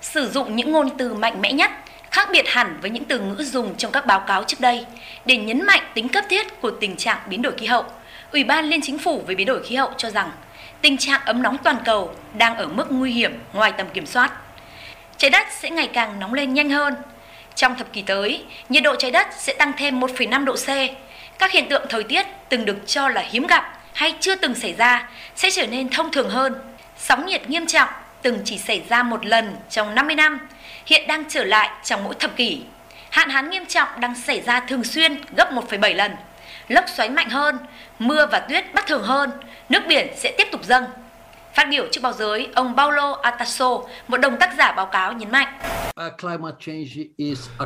sử dụng những ngôn từ mạnh mẽ nhất, khác biệt hẳn với những từ ngữ dùng trong các báo cáo trước đây để nhấn mạnh tính cấp thiết của tình trạng biến đổi khí hậu. Ủy ban Liên Chính phủ về biến đổi khí hậu cho rằng tình trạng ấm nóng toàn cầu đang ở mức nguy hiểm ngoài tầm kiểm soát. Trái đất sẽ ngày càng nóng lên nhanh hơn. Trong thập kỷ tới, nhiệt độ trái đất sẽ tăng thêm 1,5 độ C. Các hiện tượng thời tiết từng được cho là hiếm gặp hay chưa từng xảy ra sẽ trở nên thông thường hơn. Sóng nhiệt nghiêm trọng từng chỉ xảy ra một lần trong 50 năm, hiện đang trở lại trong mỗi thập kỷ. Hạn hán nghiêm trọng đang xảy ra thường xuyên gấp 1,7 lần. Lốc xoáy mạnh hơn, mưa và tuyết bất thường hơn, nước biển sẽ tiếp tục dâng. Phát biểu trước báo giới, ông Paulo Atasso, một đồng tác giả báo cáo nhấn mạnh.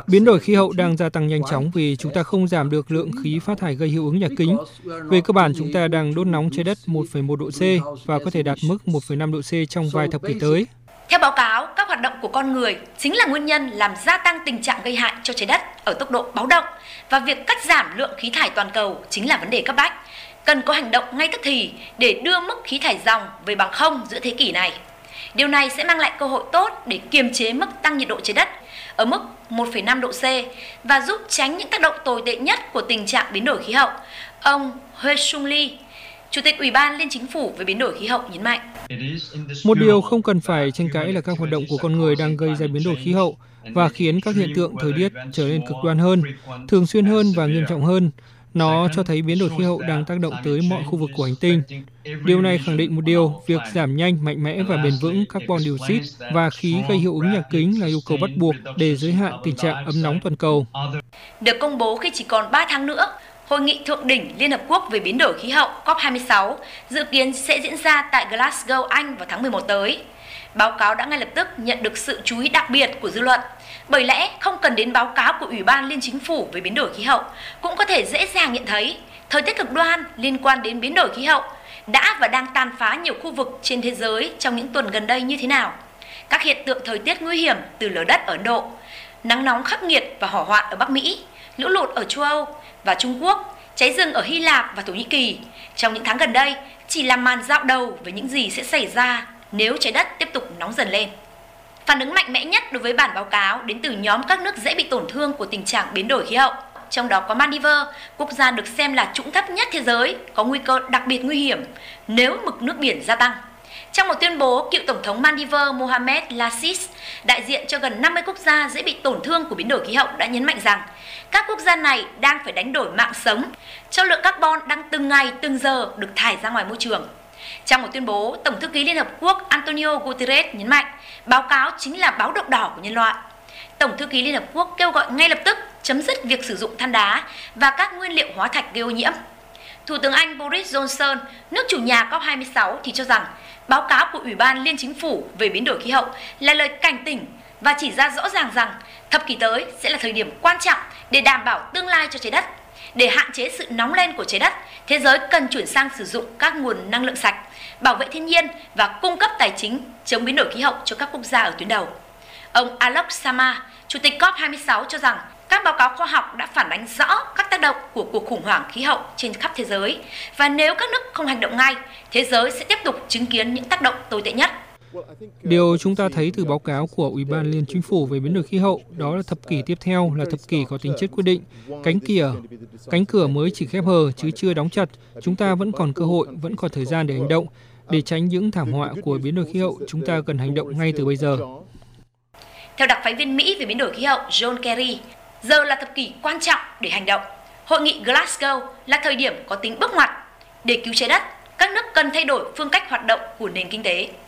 Biến đổi khí hậu đang gia tăng nhanh chóng vì chúng ta không giảm được lượng khí phát thải gây hiệu ứng nhà kính. Về cơ bản, chúng ta đang đốt nóng trái đất 1,1 độ C và có thể đạt mức 1,5 độ C trong vài thập kỷ tới. Theo báo cáo, các hoạt động của con người chính là nguyên nhân làm gia tăng tình trạng gây hại cho trái đất ở tốc độ báo động và việc cắt giảm lượng khí thải toàn cầu chính là vấn đề cấp bách. Cần có hành động ngay tức thì để đưa mức khí thải dòng về bằng không giữa thế kỷ này. Điều này sẽ mang lại cơ hội tốt để kiềm chế mức tăng nhiệt độ trái đất ở mức 1,5 độ C và giúp tránh những tác động tồi tệ nhất của tình trạng biến đổi khí hậu. Ông Hue Sung Lee, Chủ tịch Ủy ban Liên Chính phủ về biến đổi khí hậu nhấn mạnh. Một điều không cần phải tranh cãi là các hoạt động của con người đang gây ra biến đổi khí hậu và khiến các hiện tượng thời tiết trở nên cực đoan hơn, thường xuyên hơn và nghiêm trọng hơn. Nó cho thấy biến đổi khí hậu đang tác động tới mọi khu vực của hành tinh. Điều này khẳng định một điều, việc giảm nhanh, mạnh mẽ và bền vững carbon dioxide và khí gây hiệu ứng nhà kính là yêu cầu bắt buộc để giới hạn tình trạng ấm nóng toàn cầu. Được công bố khi chỉ còn 3 tháng nữa, Hội nghị thượng đỉnh Liên Hợp Quốc về biến đổi khí hậu COP26 dự kiến sẽ diễn ra tại Glasgow, Anh vào tháng 11 tới. Báo cáo đã ngay lập tức nhận được sự chú ý đặc biệt của dư luận. Bởi lẽ không cần đến báo cáo của Ủy ban Liên Chính phủ về biến đổi khí hậu cũng có thể dễ dàng nhận thấy thời tiết cực đoan liên quan đến biến đổi khí hậu đã và đang tàn phá nhiều khu vực trên thế giới trong những tuần gần đây như thế nào. Các hiện tượng thời tiết nguy hiểm từ lở đất ở Ấn Độ, nắng nóng khắc nghiệt và hỏa hoạn ở Bắc Mỹ, lũ lụt ở châu Âu và Trung Quốc, cháy rừng ở Hy Lạp và Thổ Nhĩ Kỳ trong những tháng gần đây chỉ là màn dạo đầu về những gì sẽ xảy ra nếu trái đất tiếp tục nóng dần lên. Phản ứng mạnh mẽ nhất đối với bản báo cáo đến từ nhóm các nước dễ bị tổn thương của tình trạng biến đổi khí hậu, trong đó có Maldives, quốc gia được xem là trũng thấp nhất thế giới, có nguy cơ đặc biệt nguy hiểm nếu mực nước biển gia tăng. Trong một tuyên bố, cựu Tổng thống Maldives Mohamed Lassis, đại diện cho gần 50 quốc gia dễ bị tổn thương của biến đổi khí hậu đã nhấn mạnh rằng các quốc gia này đang phải đánh đổi mạng sống cho lượng carbon đang từng ngày từng giờ được thải ra ngoài môi trường. Trong một tuyên bố, Tổng thư ký Liên Hợp Quốc Antonio Guterres nhấn mạnh báo cáo chính là báo động đỏ của nhân loại. Tổng thư ký Liên Hợp Quốc kêu gọi ngay lập tức chấm dứt việc sử dụng than đá và các nguyên liệu hóa thạch gây ô nhiễm. Thủ tướng Anh Boris Johnson, nước chủ nhà COP26 thì cho rằng báo cáo của Ủy ban Liên Chính phủ về biến đổi khí hậu là lời cảnh tỉnh và chỉ ra rõ ràng rằng thập kỷ tới sẽ là thời điểm quan trọng để đảm bảo tương lai cho trái đất. Để hạn chế sự nóng lên của trái đất, thế giới cần chuyển sang sử dụng các nguồn năng lượng sạch, bảo vệ thiên nhiên và cung cấp tài chính chống biến đổi khí hậu cho các quốc gia ở tuyến đầu. Ông Alok Sama, Chủ tịch COP26 cho rằng các báo cáo khoa học đã phản ánh rõ các tác động của cuộc khủng hoảng khí hậu trên khắp thế giới và nếu các nước không hành động ngay, thế giới sẽ tiếp tục chứng kiến những tác động tồi tệ nhất. Điều chúng ta thấy từ báo cáo của Ủy ban Liên Chính phủ về biến đổi khí hậu đó là thập kỷ tiếp theo là thập kỷ có tính chất quyết định. Cánh cửa, cánh cửa mới chỉ khép hờ chứ chưa đóng chặt. Chúng ta vẫn còn cơ hội, vẫn còn thời gian để hành động. Để tránh những thảm họa của biến đổi khí hậu, chúng ta cần hành động ngay từ bây giờ. Theo đặc phái viên Mỹ về biến đổi khí hậu John Kerry, giờ là thập kỷ quan trọng để hành động. Hội nghị Glasgow là thời điểm có tính bước ngoặt. Để cứu trái đất, các nước cần thay đổi phương cách hoạt động của nền kinh tế.